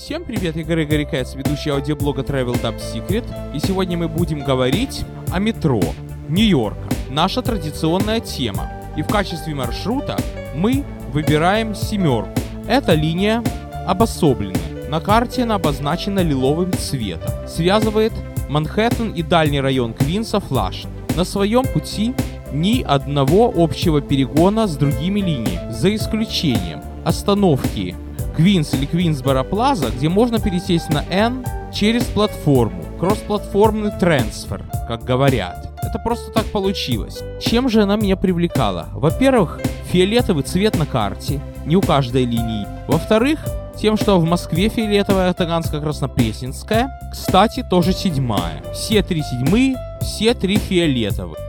Всем привет, я Грегори Кэтс, ведущий аудиоблога Travel Dub Secret, и сегодня мы будем говорить о метро Нью-Йорка, наша традиционная тема. И в качестве маршрута мы выбираем семерку. Эта линия обособлена. На карте она обозначена лиловым цветом. Связывает Манхэттен и дальний район Квинса Флаш. На своем пути ни одного общего перегона с другими линиями, за исключением остановки Квинс или Квинсборо Плаза, где можно пересесть на N через платформу. Кроссплатформный трансфер, как говорят. Это просто так получилось. Чем же она меня привлекала? Во-первых, фиолетовый цвет на карте, не у каждой линии. Во-вторых, тем, что в Москве фиолетовая, Таганская, Краснопресненская. Кстати, тоже седьмая. Все три седьмые, все три фиолетовые.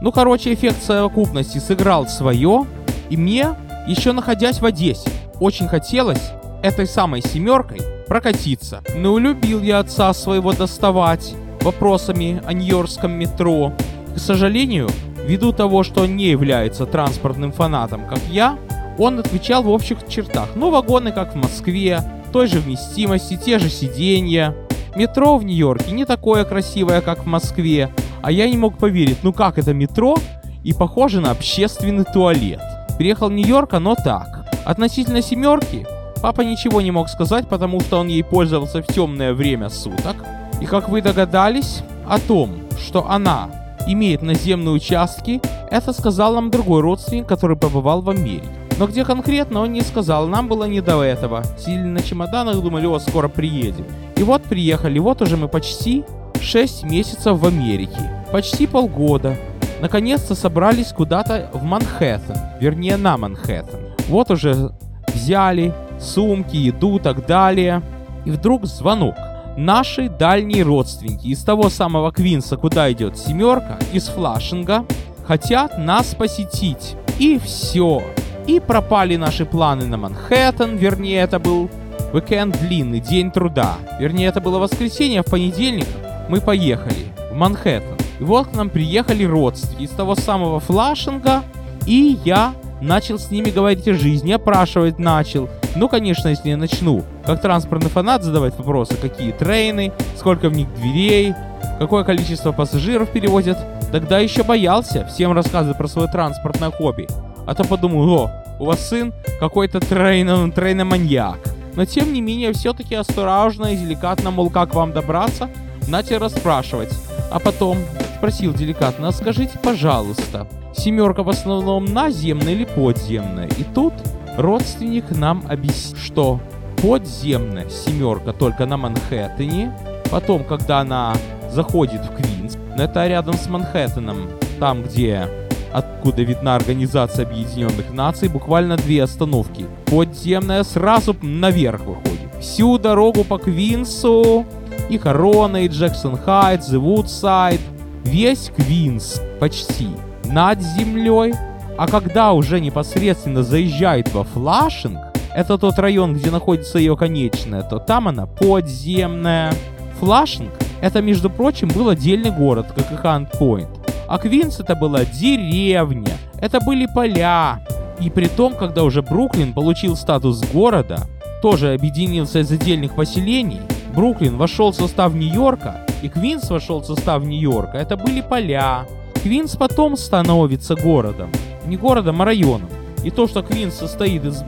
Ну, короче, эффект совокупности сыграл свое, и мне, еще находясь в Одессе, очень хотелось этой самой семеркой прокатиться. Но любил я отца своего доставать вопросами о нью-йоркском метро. К сожалению, ввиду того, что он не является транспортным фанатом, как я, он отвечал в общих чертах. Ну, вагоны, как в Москве, той же вместимости, те же сиденья. Метро в Нью-Йорке не такое красивое, как в Москве, а я не мог поверить, ну как это метро и похоже на общественный туалет. Приехал в Нью-Йорк, оно так. Относительно семерки, папа ничего не мог сказать, потому что он ей пользовался в темное время суток. И как вы догадались, о том, что она имеет наземные участки, это сказал нам другой родственник, который побывал в Америке. Но где конкретно он не сказал, нам было не до этого. Сидели на чемоданах, думали, о, скоро приедем. И вот приехали, вот уже мы почти 6 месяцев в Америке. Почти полгода. Наконец-то собрались куда-то в Манхэттен, вернее на Манхэттен. Вот уже взяли сумки, еду и так далее. И вдруг звонок. Наши дальние родственники из того самого Квинса, куда идет семерка, из Флашинга, хотят нас посетить. И все. И пропали наши планы на Манхэттен, вернее это был уикенд длинный, день труда. Вернее это было воскресенье, а в понедельник мы поехали в Манхэттен. И вот к нам приехали родственники из того самого Флашинга, и я начал с ними говорить о жизни, опрашивать начал. Ну, конечно, если я начну, как транспортный фанат, задавать вопросы, какие трейны, сколько в них дверей, какое количество пассажиров перевозят, тогда еще боялся всем рассказывать про свое транспортное хобби. А то подумал, о, у вас сын какой-то трейн, трейноманьяк. Но тем не менее, все-таки осторожно и деликатно, мол, как вам добраться, начал расспрашивать. А потом спросил деликатно, «А скажите, пожалуйста, Семерка в основном наземная или подземная. И тут родственник нам объяснил, что подземная семерка только на Манхэттене. Потом, когда она заходит в Квинс, это рядом с Манхэттеном, там, где откуда видна Организация Объединенных Наций, буквально две остановки. Подземная сразу наверх выходит. Всю дорогу по Квинсу, и Корона, и Джексон Хайтс, и Вудсайд, весь Квинс почти над землей, а когда уже непосредственно заезжает во Флашинг, это тот район, где находится ее конечная, то там она подземная. Флашинг — это, между прочим, был отдельный город, как и Хант-Пойнт. А Квинс — это была деревня, это были поля. И при том, когда уже Бруклин получил статус города, тоже объединился из отдельных поселений, Бруклин вошел в состав Нью-Йорка, и Квинс вошел в состав Нью-Йорка, это были поля, Квинс потом становится городом. Не городом, а районом. И то, что Квинс состоит из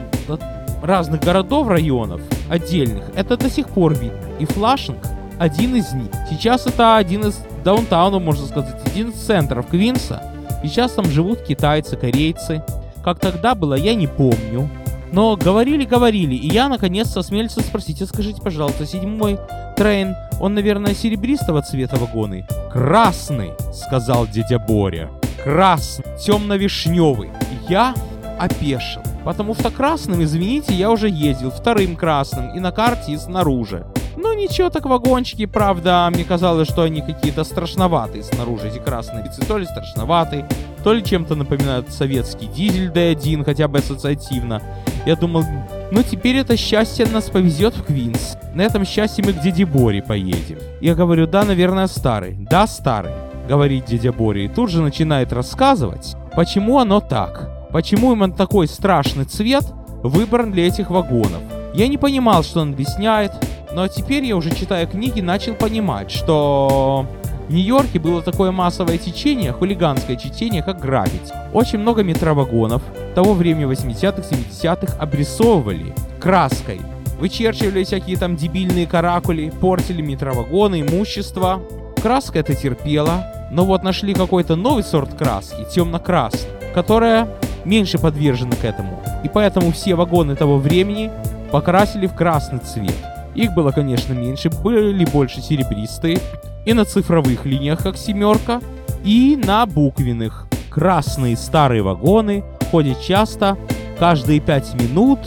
разных городов, районов отдельных, это до сих пор видно. И Флашинг один из них. Сейчас это один из даунтаунов, можно сказать, один из центров Квинса. Сейчас там живут китайцы, корейцы. Как тогда было, я не помню. Но говорили-говорили, и я наконец-то осмелился спросить, а скажите, пожалуйста, седьмой трейн, он, наверное, серебристого цвета вагоны? Красный, сказал дядя Боря. Красный, темно-вишневый. Я опешил. Потому что красным, извините, я уже ездил вторым красным и на карте, и снаружи. Ну ничего, так вагончики, правда, мне казалось, что они какие-то страшноватые снаружи, эти красные вицы, то ли страшноватые, то ли чем-то напоминают советский дизель D1, хотя бы ассоциативно. Я думал, ну теперь это счастье нас повезет в Квинс. На этом счастье мы к дяде Боре поедем. Я говорю, да, наверное, старый. Да, старый, говорит дядя Боря. И тут же начинает рассказывать, почему оно так. Почему именно такой страшный цвет выбран для этих вагонов. Я не понимал, что он объясняет, но теперь я уже читая книги начал понимать, что в Нью-Йорке было такое массовое течение, хулиганское течение, как граффити. Очень много метровагонов того времени 80-х, 70-х обрисовывали краской. Вычерчивали всякие там дебильные каракули, портили метровагоны, имущество. Краска это терпела, но вот нашли какой-то новый сорт краски, темно-красный, которая меньше подвержена к этому. И поэтому все вагоны того времени покрасили в красный цвет. Их было, конечно, меньше, были больше серебристые, и на цифровых линиях, как семерка, и на буквенных. Красные старые вагоны ходят часто, каждые пять минут.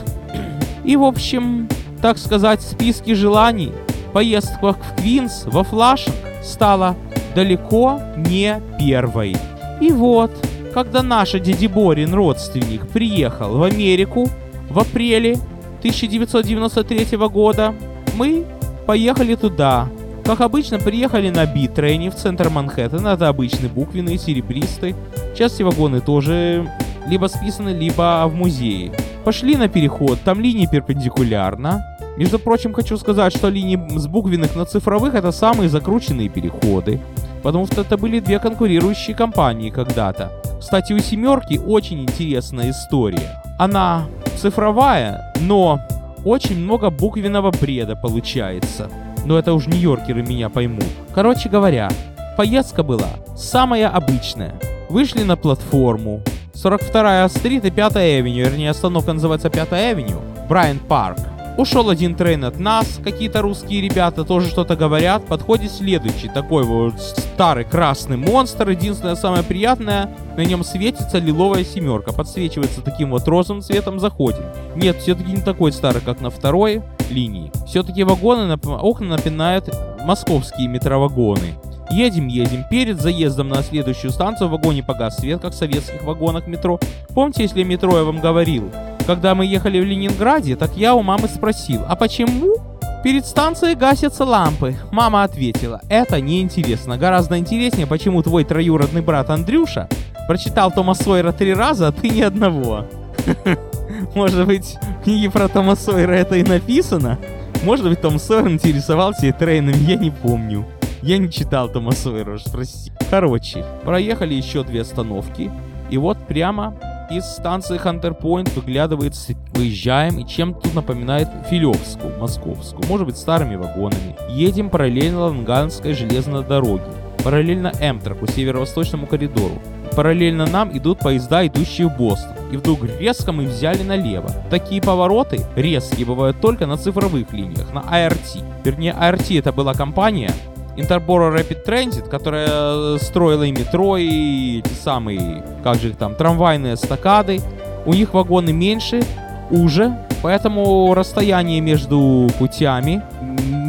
И, в общем, так сказать, списки желаний поездках в Квинс во Флашинг стала далеко не первой. И вот, когда наш дядя Борин родственник приехал в Америку в апреле 1993 года, мы поехали туда, как обычно, приехали на битрейне в центр Манхэттена. Это обычный буквенный, серебристый. Части вагоны тоже либо списаны, либо в музее. Пошли на переход, там линии перпендикулярно. Между прочим, хочу сказать, что линии с буквенных на цифровых это самые закрученные переходы. Потому что это были две конкурирующие компании когда-то. Кстати, у семерки очень интересная история. Она цифровая, но очень много буквенного бреда получается но это уж нью-йоркеры меня поймут. Короче говоря, поездка была самая обычная. Вышли на платформу. 42-я street и 5-я авеню, вернее остановка называется 5-я авеню, Bryant Park. Ушел один train от нас, какие-то русские ребята тоже что-то говорят. Подходит следующий, такой вот старый красный монстр. Единственное, самое приятное, на нем светится лиловая семерка. Подсвечивается таким вот розовым цветом, заходим. Нет, все-таки не такой старый, как на второй линии. Все-таки вагоны, окна напоминают московские метровагоны. Едем, едем. Перед заездом на следующую станцию в вагоне погас свет, как в советских вагонах метро. Помните, если метро я вам говорил? Когда мы ехали в Ленинграде, так я у мамы спросил, а почему перед станцией гасятся лампы? Мама ответила, это неинтересно. Гораздо интереснее, почему твой троюродный брат Андрюша прочитал Тома Сойера три раза, а ты ни одного. Может быть, в книге про Тома Сойера это и написано? Может быть, Том Сойер интересовался и трейном, я не помню. Я не читал Тома Сойера, уж прости. Короче, проехали еще две остановки, и вот прямо из станции Хантерпойнт выглядывает, выезжаем, и чем тут напоминает Филевскую, московскую, может быть старыми вагонами. Едем параллельно Ланганской железной дороге, параллельно Эмтраку, северо-восточному коридору. Параллельно нам идут поезда, идущие в Бостон. И вдруг резко мы взяли налево. Такие повороты резкие бывают только на цифровых линиях, на ART. Вернее, ART это была компания, Interboro Rapid Transit, которая строила и метро, и эти самые, как же их там, трамвайные эстакады. У них вагоны меньше, уже, поэтому расстояние между путями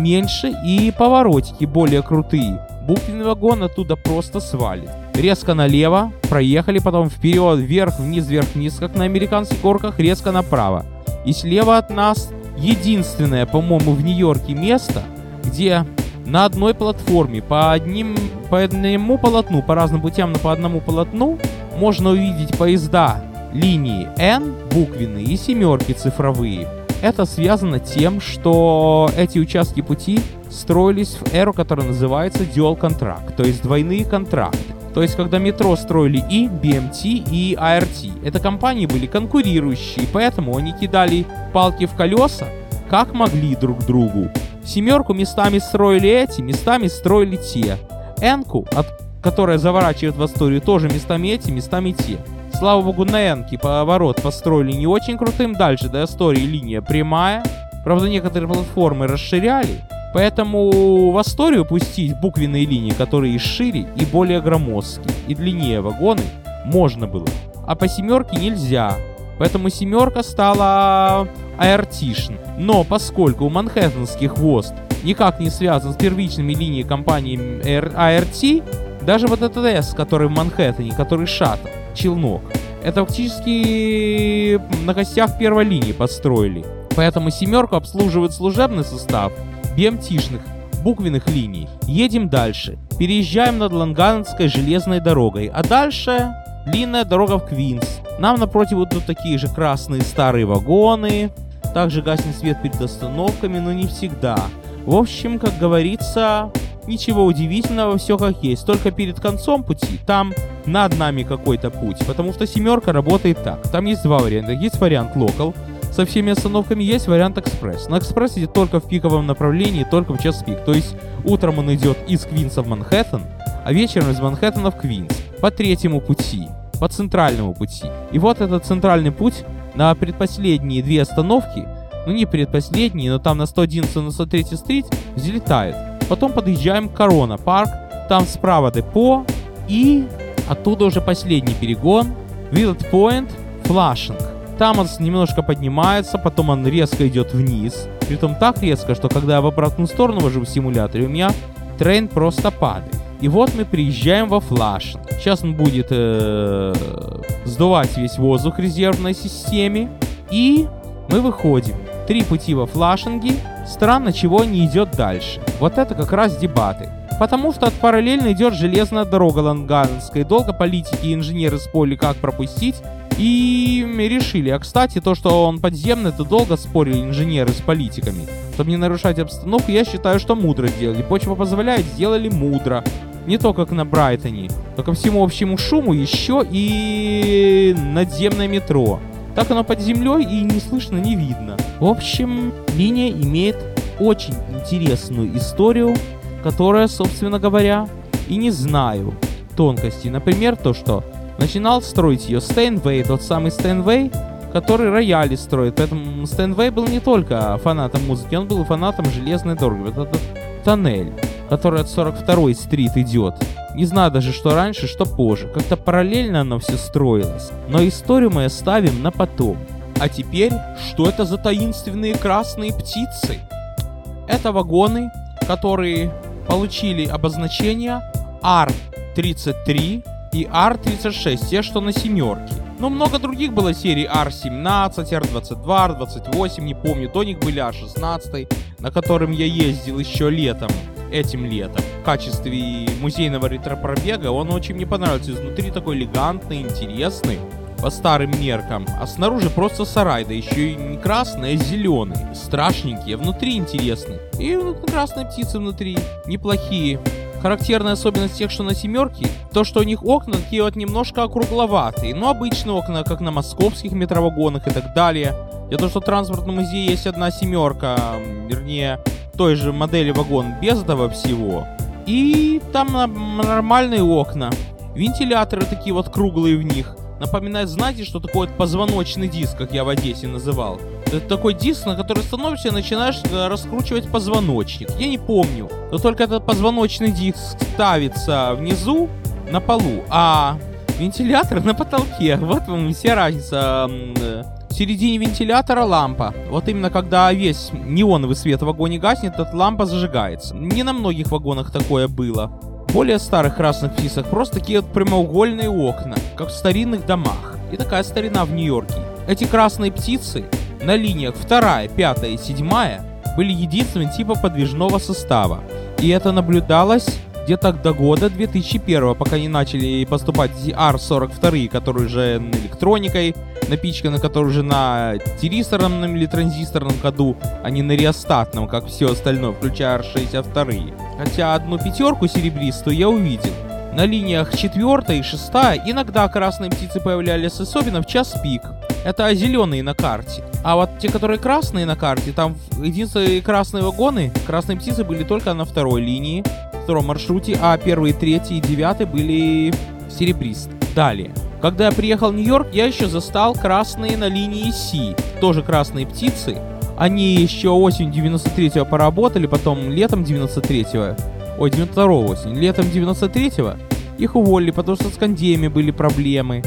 меньше и поворотики более крутые. Буквенный вагон оттуда просто свалит. Резко налево, проехали, потом вперед, вверх, вниз, вверх, вниз, как на американских горках, резко направо. И слева от нас единственное, по-моему, в Нью-Йорке место, где на одной платформе по, одним, по одному полотну, по разным путям, но по одному полотну можно увидеть поезда линии N буквенные и семерки цифровые. Это связано тем, что эти участки пути строились в эру, которая называется dual contract, то есть двойные контракты. То есть, когда метро строили и BMT, и ART. Это компании были конкурирующие, поэтому они кидали палки в колеса, как могли друг другу. Семерку местами строили эти, местами строили те. Энку, от, которая заворачивает в историю, тоже местами эти, местами те. Слава богу, на Энке поворот построили не очень крутым. Дальше до истории линия прямая. Правда, некоторые платформы расширяли. Поэтому в историю пустить буквенные линии, которые и шире, и более громоздкие, и длиннее вагоны, можно было. А по семерке нельзя. Поэтому семерка стала ARTшн. Но поскольку Манхэттенский хвост никак не связан с первичными линиями компании ART, даже вот этот S, который в Манхэттене, который шаттл, челнок, это фактически на костях первой линии построили. Поэтому семерку обслуживает служебный состав BMT-шных буквенных линий. Едем дальше. Переезжаем над Ланганской железной дорогой. А дальше длинная дорога в Квинс. Нам напротив идут такие же красные старые вагоны. Также гаснет свет перед остановками, но не всегда. В общем, как говорится, ничего удивительного, все как есть. Только перед концом пути там над нами какой-то путь. Потому что семерка работает так. Там есть два варианта. Есть вариант локал, со всеми остановками есть вариант экспресс. Но экспресс идет только в пиковом направлении, только в час пик. То есть утром он идет из Квинса в Манхэттен, а вечером из Манхэттена в Квинс. По третьему пути, по центральному пути. И вот этот центральный путь на предпоследние две остановки, ну не предпоследние, но там на 111 и на 103 стрит, взлетает. Потом подъезжаем к Корона парк, там справа депо, и оттуда уже последний перегон, Вилд Point, Флашинг. Там он немножко поднимается, потом он резко идет вниз. Притом так резко, что когда я в обратную сторону вожу в симуляторе, у меня трейн просто падает. И вот мы приезжаем во Флашинг. Сейчас он будет э, сдувать весь воздух резервной системе. И мы выходим. Три пути во Флашинге. Странно, чего не идет дальше. Вот это как раз дебаты. Потому что параллельно идет железная дорога Ланганская. Долго политики и инженеры спорили, как пропустить. И решили. А кстати, то, что он подземный, это долго спорили инженеры с политиками. Чтобы не нарушать обстановку, я считаю, что мудро сделали. Почва позволяет, сделали мудро. Не только как на Брайтоне, но ко всему общему шуму еще и надземное метро. Так оно под землей и не слышно, не видно. В общем, линия имеет очень интересную историю, которая, собственно говоря, и не знаю тонкостей. Например, то, что начинал строить ее Стэнвей, тот самый Стэнвей, который рояли строит. Поэтому Стэнвей был не только фанатом музыки, он был фанатом железной дороги. Вот этот тоннель, который от 42-й стрит идет. Не знаю даже, что раньше, что позже. Как-то параллельно оно все строилось. Но историю мы оставим на потом. А теперь, что это за таинственные красные птицы? Это вагоны, которые получили обозначение R33 и R36, те, что на семерке. Но много других было серий R17, R22, R28, не помню. До них были R16, на котором я ездил еще летом, этим летом. В качестве музейного ретро-пробега он очень мне понравился. Изнутри такой элегантный, интересный, по старым меркам. А снаружи просто сарай, да еще и не красный, а зеленый. Страшненький, а внутри интересный. И красные птицы внутри, неплохие. Характерная особенность тех, что на семерке, то, что у них окна такие вот немножко округловатые. Но обычные окна, как на московских метровагонах и так далее. Я то, что в транспортном музее есть одна семерка, вернее, той же модели вагон без этого всего. И там нормальные окна. Вентиляторы такие вот круглые в них. Напоминает, знаете, что такое позвоночный диск, как я в Одессе называл. Это такой диск, на который становишься и начинаешь э, раскручивать позвоночник. Я не помню. Но только этот позвоночный диск ставится внизу на полу, а вентилятор на потолке. Вот вам вся разница. В середине вентилятора лампа. Вот именно когда весь неоновый свет в вагоне гаснет, эта лампа зажигается. Не на многих вагонах такое было более старых красных птицах просто такие вот прямоугольные окна, как в старинных домах. И такая старина в Нью-Йорке. Эти красные птицы на линиях 2, 5 и 7 были единственным типа подвижного состава. И это наблюдалось где-то до года 2001, пока не начали поступать ZR-42, которые уже электроникой напичканы, которые уже на тиристорном или транзисторном ходу, а не на реостатном, как все остальное, включая R62. Хотя одну пятерку серебристую я увидел. На линиях 4 и 6 иногда красные птицы появлялись, особенно в час пик. Это зеленые на карте. А вот те, которые красные на карте, там единственные красные вагоны, красные птицы были только на второй линии, втором маршруте, а первые, третий и девятый были серебристые. Далее. Когда я приехал в Нью-Йорк, я еще застал красные на линии Си. Тоже красные птицы. Они еще осень 93-го поработали, потом летом 93-го. Ой, 92-го осень. Летом 93-го их уволили, потому что с кондеями были проблемы.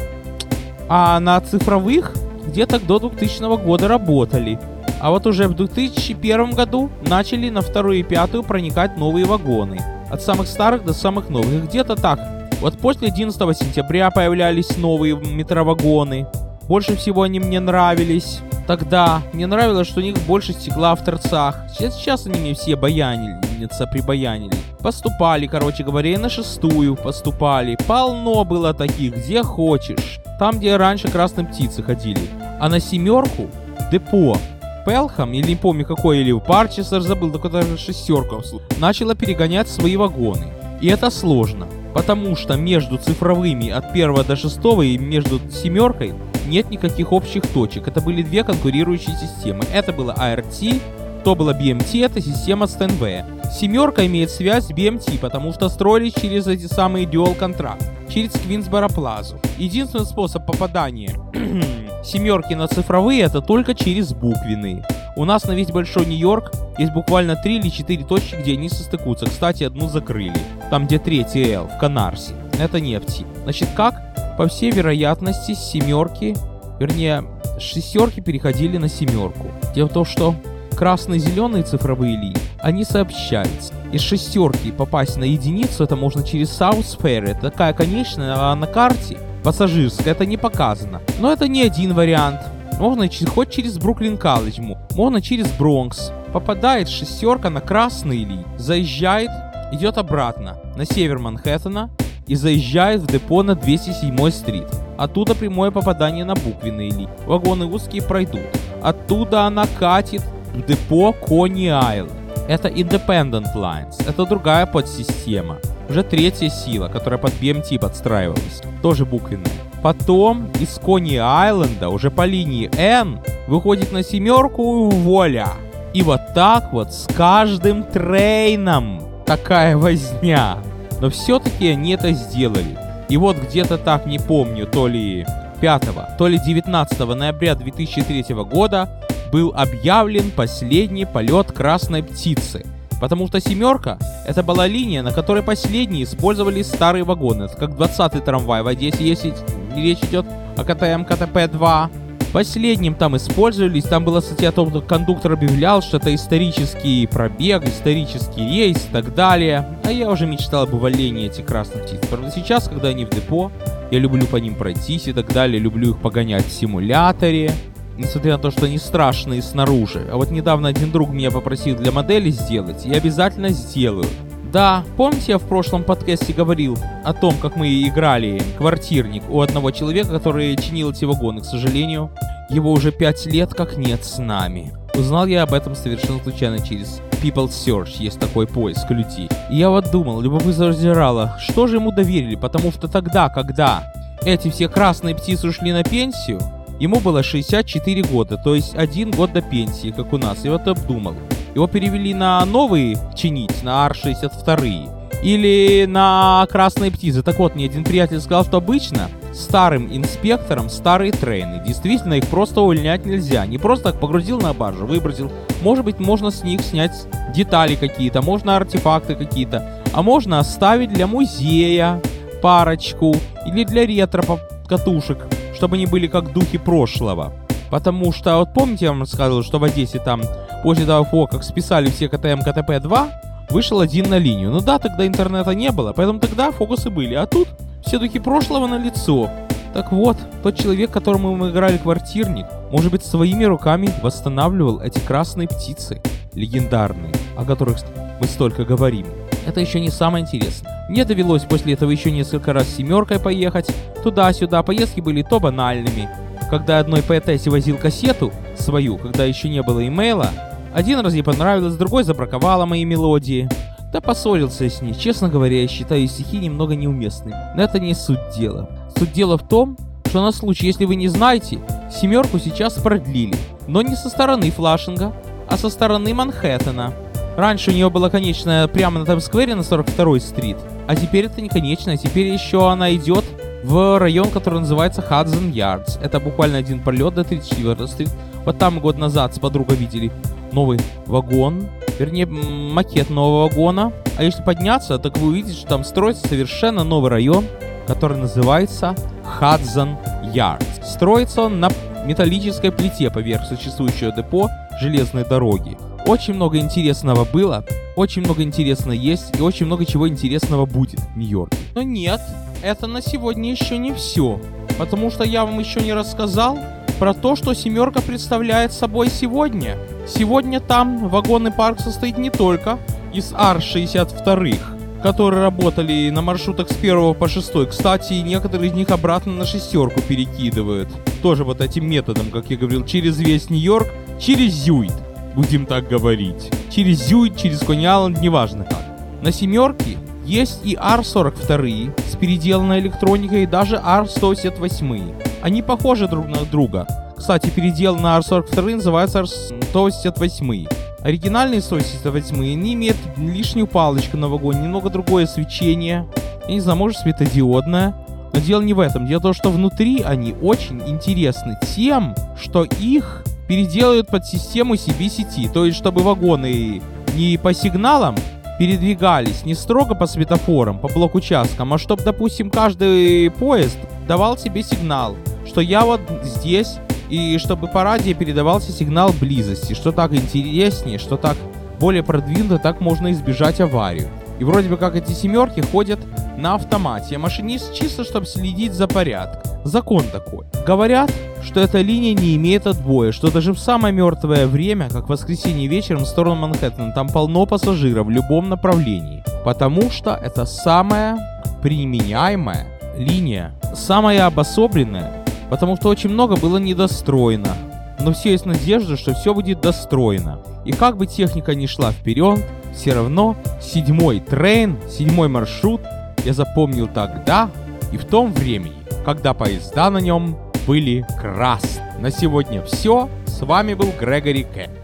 А на цифровых где-то до 2000 года работали. А вот уже в 2001 году начали на вторую и пятую проникать новые вагоны. От самых старых до самых новых. Где-то так. Вот после 11 сентября появлялись новые метровагоны. Больше всего они мне нравились. Тогда мне нравилось, что у них больше стекла в торцах. Сейчас, сейчас они мне все баянильница прибаянили. Поступали, короче говоря, и на шестую поступали. Полно было таких, где хочешь. Там, где раньше красные птицы ходили. А на семерку депо Пелхам, или не помню какой, или Парчестер, забыл, только даже шестерка, начала перегонять свои вагоны. И это сложно, потому что между цифровыми от 1 до 6 и между семеркой нет никаких общих точек. Это были две конкурирующие системы. Это было ART, то было BMT, это система STNV. Семерка имеет связь с BMT, потому что строились через эти самые Dual Contract, через Квинсборо Плазу. Единственный способ попадания семерки на цифровые это только через буквенные. У нас на весь Большой Нью-Йорк есть буквально 3 или 4 точки, где они состыкуются. Кстати, одну закрыли. Там, где третий L, в Канарсе. Это нефти. Значит, как? По всей вероятности, семерки, вернее, шестерки переходили на семерку. Дело в том, что красные и зеленые цифровые линии, они сообщаются. Из шестерки попасть на единицу это можно через South Fair, это такая конечная, а на карте пассажирская это не показано. Но это не один вариант. Можно хоть через Бруклин Колледж, можно через Бронкс. Попадает шестерка на красные линии, заезжает, идет обратно на север Манхэттена и заезжает в депо на 207 стрит. Оттуда прямое попадание на буквенные линии. Вагоны узкие пройдут. Оттуда она катит в депо Кони Айленд. Это Independent Lines, это другая подсистема. Уже третья сила, которая под BMT подстраивалась, тоже буквенная. Потом из Кони Айленда уже по линии N выходит на семерку Воля. И вот так вот с каждым трейном такая возня. Но все-таки они это сделали. И вот где-то так, не помню, то ли 5, то ли 19 ноября 2003 года был объявлен последний полет красной птицы. Потому что семерка — это была линия, на которой последние использовали старые вагоны. Как 20-й трамвай в Одессе, если речь идет о КТМ КТП-2. Последним там использовались, там была статья о том, что кондуктор объявлял, что это исторический пробег, исторический рейс и так далее. А я уже мечтал об увольнении этих красных птиц. Правда, сейчас, когда они в депо, я люблю по ним пройтись и так далее, люблю их погонять в симуляторе несмотря на то, что они страшные снаружи. А вот недавно один друг меня попросил для модели сделать, и обязательно сделаю. Да, помните, я в прошлом подкасте говорил о том, как мы играли квартирник у одного человека, который чинил эти вагоны. К сожалению, его уже пять лет как нет с нами. Узнал я об этом совершенно случайно через People Search, есть такой поиск людей. И я вот думал, либо вы зазирало, что же ему доверили, потому что тогда, когда эти все красные птицы ушли на пенсию, Ему было 64 года, то есть один год до пенсии, как у нас. И вот обдумал. Его перевели на новые чинить, на Ар-62 или на красные птицы. Так вот, мне один приятель сказал, что обычно старым инспекторам старые трейны. Действительно, их просто увольнять нельзя. Не просто так погрузил на баржу, выбросил. Может быть, можно с них снять детали какие-то, можно артефакты какие-то. А можно оставить для музея парочку или для ретро-катушек чтобы они были как духи прошлого. Потому что, вот помните, я вам рассказывал, что в Одессе там, после того, как списали все КТМ КТП-2, вышел один на линию. Ну да, тогда интернета не было, поэтому тогда фокусы были. А тут все духи прошлого на лицо. Так вот, тот человек, которому мы играли квартирник, может быть, своими руками восстанавливал эти красные птицы, легендарные, о которых мы столько говорим. Это еще не самое интересное. Мне довелось после этого еще несколько раз семеркой поехать. Туда-сюда поездки были то банальными. Когда одной поэтессе возил кассету свою, когда еще не было имейла, один раз ей понравилось, другой забраковала мои мелодии. Да поссорился с ней. Честно говоря, я считаю стихи немного неуместными. Но это не суть дела. Суть дела в том, что на случай, если вы не знаете, семерку сейчас продлили. Но не со стороны Флашинга, а со стороны Манхэттена. Раньше у нее была конечная прямо на Таймс-сквере на 42-й стрит, а теперь это не конечная, теперь еще она идет в район, который называется Хадсон Ярдс. Это буквально один пролет до 34-й стрит. Вот там год назад с подругой видели новый вагон, вернее макет нового вагона. А если подняться, так вы увидите, что там строится совершенно новый район, который называется Хадсон Ярдс. Строится он на металлической плите поверх существующего депо железной дороги. Очень много интересного было, очень много интересного есть и очень много чего интересного будет в Нью-Йорке. Но нет, это на сегодня еще не все. Потому что я вам еще не рассказал про то, что семерка представляет собой сегодня. Сегодня там вагонный парк состоит не только из Ар-62, которые работали на маршрутах с 1 по 6. Кстати, некоторые из них обратно на шестерку перекидывают. Тоже вот этим методом, как я говорил, через весь Нью-Йорк через Зюит, будем так говорить. Через Зюит, через Кони-Алленд, неважно как. На семерке есть и R42 с переделанной электроникой, и даже R168. Они похожи друг на друга. Кстати, переделанный R42 называется R168. Оригинальные 168 не имеют лишнюю палочку на вагоне, немного другое свечение. Я не знаю, может светодиодное. Но дело не в этом. Дело в том, что внутри они очень интересны тем, что их переделают под систему CBCT. То есть, чтобы вагоны не по сигналам передвигались не строго по светофорам, по блок-участкам, а чтобы, допустим, каждый поезд давал себе сигнал, что я вот здесь, и чтобы по радио передавался сигнал близости, что так интереснее, что так более продвинуто, так можно избежать аварию. И вроде бы как эти семерки ходят на автомате, а машинист чисто, чтобы следить за порядком. Закон такой. Говорят, что эта линия не имеет отбоя, что даже в самое мертвое время, как в воскресенье вечером в сторону Манхэттена, там полно пассажиров в любом направлении. Потому что это самая применяемая линия, самая обособленная, потому что очень много было недостроено. Но все есть надежда, что все будет достроено. И как бы техника не шла вперед, все равно седьмой трейн, седьмой маршрут я запомнил тогда и в том времени, когда поезда на нем были красны. На сегодня все. С вами был Грегори Кэт.